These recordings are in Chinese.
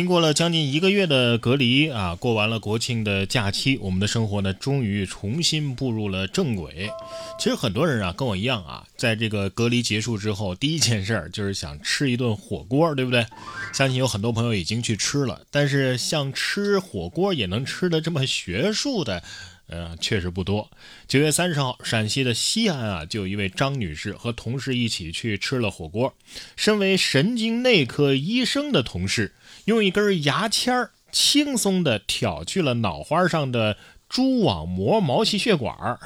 经过了将近一个月的隔离啊，过完了国庆的假期，我们的生活呢，终于重新步入了正轨。其实很多人啊，跟我一样啊，在这个隔离结束之后，第一件事儿就是想吃一顿火锅，对不对？相信有很多朋友已经去吃了，但是像吃火锅也能吃的这么学术的。嗯，确实不多。九月三十号，陕西的西安啊，就有一位张女士和同事一起去吃了火锅。身为神经内科医生的同事，用一根牙签儿轻松地挑去了脑花上的蛛网膜毛细血管。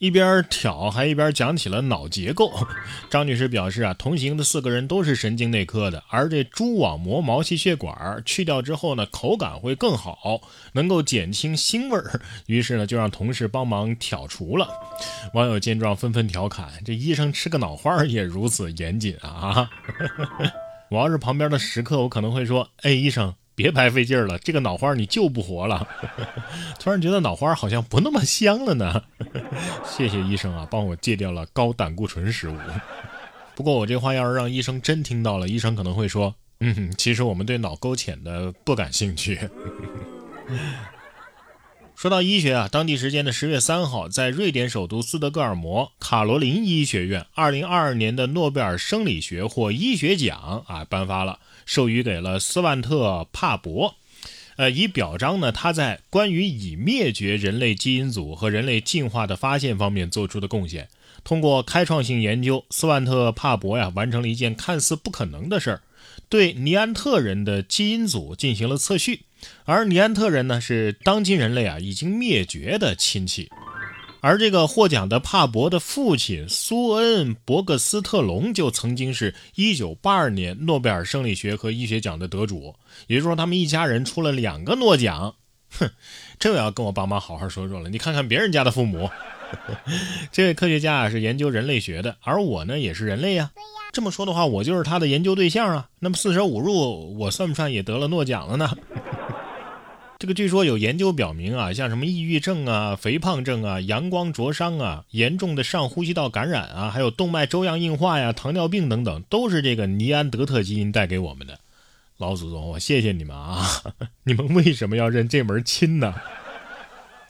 一边挑还一边讲起了脑结构。张女士表示啊，同行的四个人都是神经内科的，而这蛛网膜毛细血管去掉之后呢，口感会更好，能够减轻腥味儿。于是呢，就让同事帮忙挑除了。网友见状纷纷调侃：这医生吃个脑花也如此严谨啊！我要是旁边的食客，我可能会说：哎，医生。别白费劲儿了，这个脑花你救不活了。突然觉得脑花好像不那么香了呢。谢谢医生啊，帮我戒掉了高胆固醇食物。不过我这话要是让医生真听到了，医生可能会说：“嗯，其实我们对脑沟浅的不感兴趣。”说到医学啊，当地时间的十月三号，在瑞典首都斯德哥尔摩卡罗林医学院，二零二二年的诺贝尔生理学或医学奖啊颁发了。授予给了斯万特·帕博，呃，以表彰呢他在关于已灭绝人类基因组和人类进化的发现方面做出的贡献。通过开创性研究，斯万特·帕博呀完成了一件看似不可能的事儿，对尼安特人的基因组进行了测序。而尼安特人呢是当今人类啊已经灭绝的亲戚。而这个获奖的帕博的父亲苏恩·伯格斯特隆就曾经是一九八二年诺贝尔生理学和医学奖的得主，也就是说，他们一家人出了两个诺奖。哼，这我要跟我爸妈好好说说了。你看看别人家的父母，这位科学家啊是研究人类学的，而我呢也是人类呀。这么说的话，我就是他的研究对象啊。那么四舍五入，我算不算也得了诺奖了呢？这个据说有研究表明啊，像什么抑郁症啊、肥胖症啊、阳光灼伤啊、严重的上呼吸道感染啊，还有动脉粥样硬化呀、糖尿病等等，都是这个尼安德特基因带给我们的。老祖宗，我谢谢你们啊！你们为什么要认这门亲呢？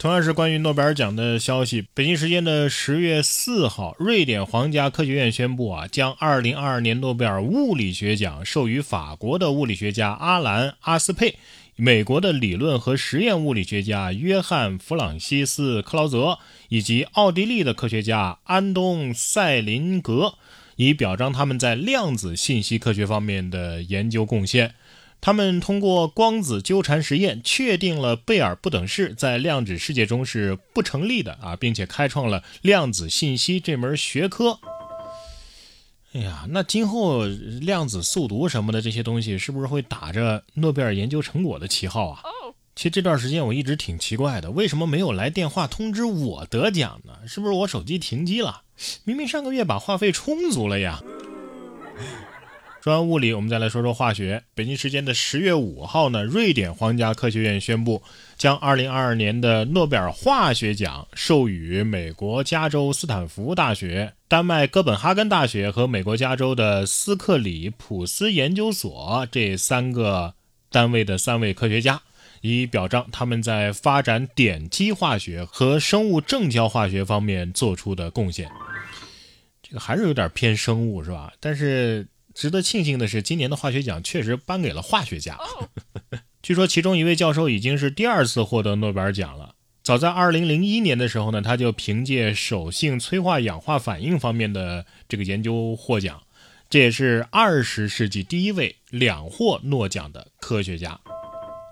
同样是关于诺贝尔奖的消息，北京时间的十月四号，瑞典皇家科学院宣布啊，将二零二二年诺贝尔物理学奖授予法国的物理学家阿兰·阿斯佩。美国的理论和实验物理学家约翰·弗朗西斯·克劳泽以及奥地利的科学家安东·塞林格，以表彰他们在量子信息科学方面的研究贡献。他们通过光子纠缠实验确定了贝尔不等式在量子世界中是不成立的啊，并且开创了量子信息这门学科。哎呀，那今后量子速读什么的这些东西，是不是会打着诺贝尔研究成果的旗号啊？其实这段时间我一直挺奇怪的，为什么没有来电话通知我得奖呢？是不是我手机停机了？明明上个月把话费充足了呀。说完物理，我们再来说说化学。北京时间的十月五号呢，瑞典皇家科学院宣布，将二零二二年的诺贝尔化学奖授予美国加州斯坦福大学、丹麦哥本哈根大学和美国加州的斯克里普斯研究所这三个单位的三位科学家，以表彰他们在发展点基化学和生物正交化学方面做出的贡献。这个还是有点偏生物，是吧？但是。值得庆幸的是，今年的化学奖确实颁给了化学家。据说其中一位教授已经是第二次获得诺贝尔奖了。早在2001年的时候呢，他就凭借手性催化氧化反应方面的这个研究获奖，这也是20世纪第一位两获诺奖的科学家。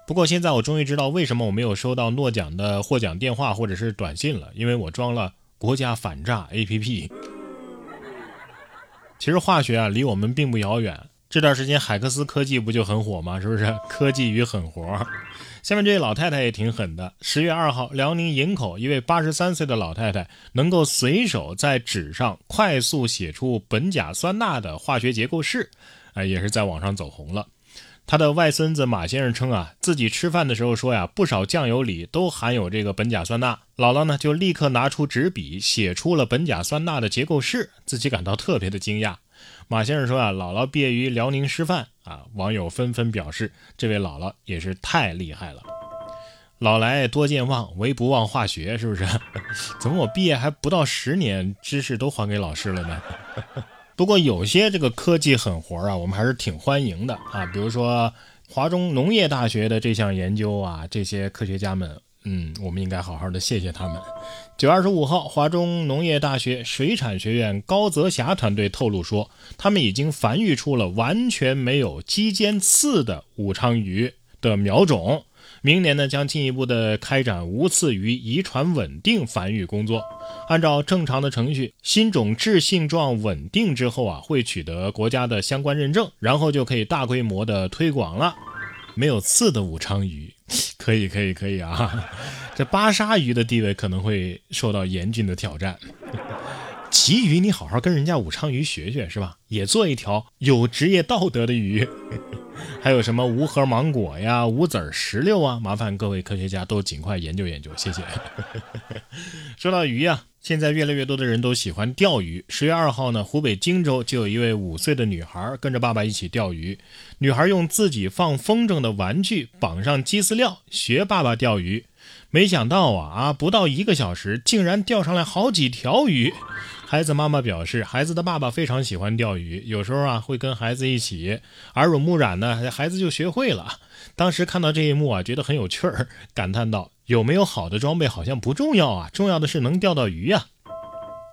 不过现在我终于知道为什么我没有收到诺奖的获奖电话或者是短信了，因为我装了国家反诈 APP。其实化学啊，离我们并不遥远。这段时间海克斯科技不就很火吗？是不是？科技与狠活。下面这位老太太也挺狠的。十月二号，辽宁营口一位八十三岁的老太太，能够随手在纸上快速写出苯甲酸钠的化学结构式，啊，也是在网上走红了。他的外孙子马先生称啊，自己吃饭的时候说呀，不少酱油里都含有这个苯甲酸钠。姥姥呢，就立刻拿出纸笔写出了苯甲酸钠的结构式，自己感到特别的惊讶。马先生说啊，姥姥毕业于辽宁师范啊，网友纷纷表示，这位姥姥也是太厉害了。老来多健忘，唯不忘化学，是不是？怎么我毕业还不到十年，知识都还给老师了呢？不过有些这个科技狠活啊，我们还是挺欢迎的啊。比如说华中农业大学的这项研究啊，这些科学家们，嗯，我们应该好好的谢谢他们。九月二十五号，华中农业大学水产学院高泽霞团队透露说，他们已经繁育出了完全没有肌间刺的武昌鱼的苗种。明年呢，将进一步的开展无刺鱼遗传稳定繁育工作。按照正常的程序，新种质性状稳定之后啊，会取得国家的相关认证，然后就可以大规模的推广了。没有刺的武昌鱼，可以可以可以啊！这巴沙鱼的地位可能会受到严峻的挑战。其余你好好跟人家武昌鱼学学是吧？也做一条有职业道德的鱼。还有什么无核芒果呀、无籽石榴啊？麻烦各位科学家都尽快研究研究，谢谢。说到鱼呀，现在越来越多的人都喜欢钓鱼。十月二号呢，湖北荆州就有一位五岁的女孩跟着爸爸一起钓鱼。女孩用自己放风筝的玩具绑上鸡饲料，学爸爸钓鱼。没想到啊啊，不到一个小时，竟然钓上来好几条鱼。孩子妈妈表示，孩子的爸爸非常喜欢钓鱼，有时候啊会跟孩子一起，耳濡目染呢，孩子就学会了。当时看到这一幕啊，觉得很有趣儿，感叹道：“有没有好的装备好像不重要啊，重要的是能钓到鱼呀！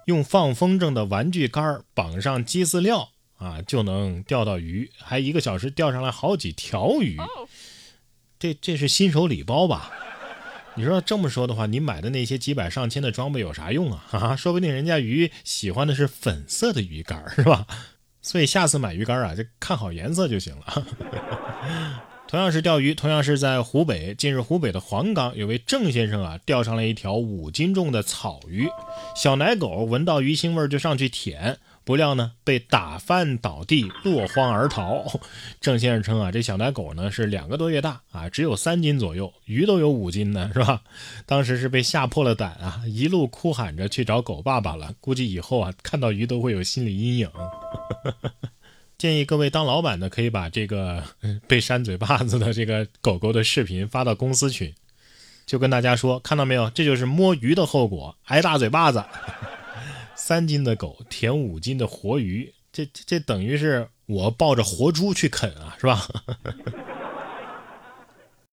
用放风筝的玩具杆绑上鸡饲料啊，就能钓到鱼，还一个小时钓上来好几条鱼。这这是新手礼包吧？”你说这么说的话，你买的那些几百上千的装备有啥用啊？哈哈，说不定人家鱼喜欢的是粉色的鱼竿，是吧？所以下次买鱼竿啊，就看好颜色就行了。同样是钓鱼，同样是在湖北，近日湖北的黄冈有位郑先生啊，钓上了一条五斤重的草鱼，小奶狗闻到鱼腥味就上去舔。不料呢，被打翻倒地，落荒而逃。郑先生称啊，这小奶狗呢是两个多月大啊，只有三斤左右，鱼都有五斤呢，是吧？当时是被吓破了胆啊，一路哭喊着去找狗爸爸了。估计以后啊，看到鱼都会有心理阴影。建议各位当老板的可以把这个被扇嘴巴子的这个狗狗的视频发到公司群，就跟大家说，看到没有，这就是摸鱼的后果，挨大嘴巴子。三斤的狗舔五斤的活鱼，这这这等于是我抱着活猪去啃啊，是吧？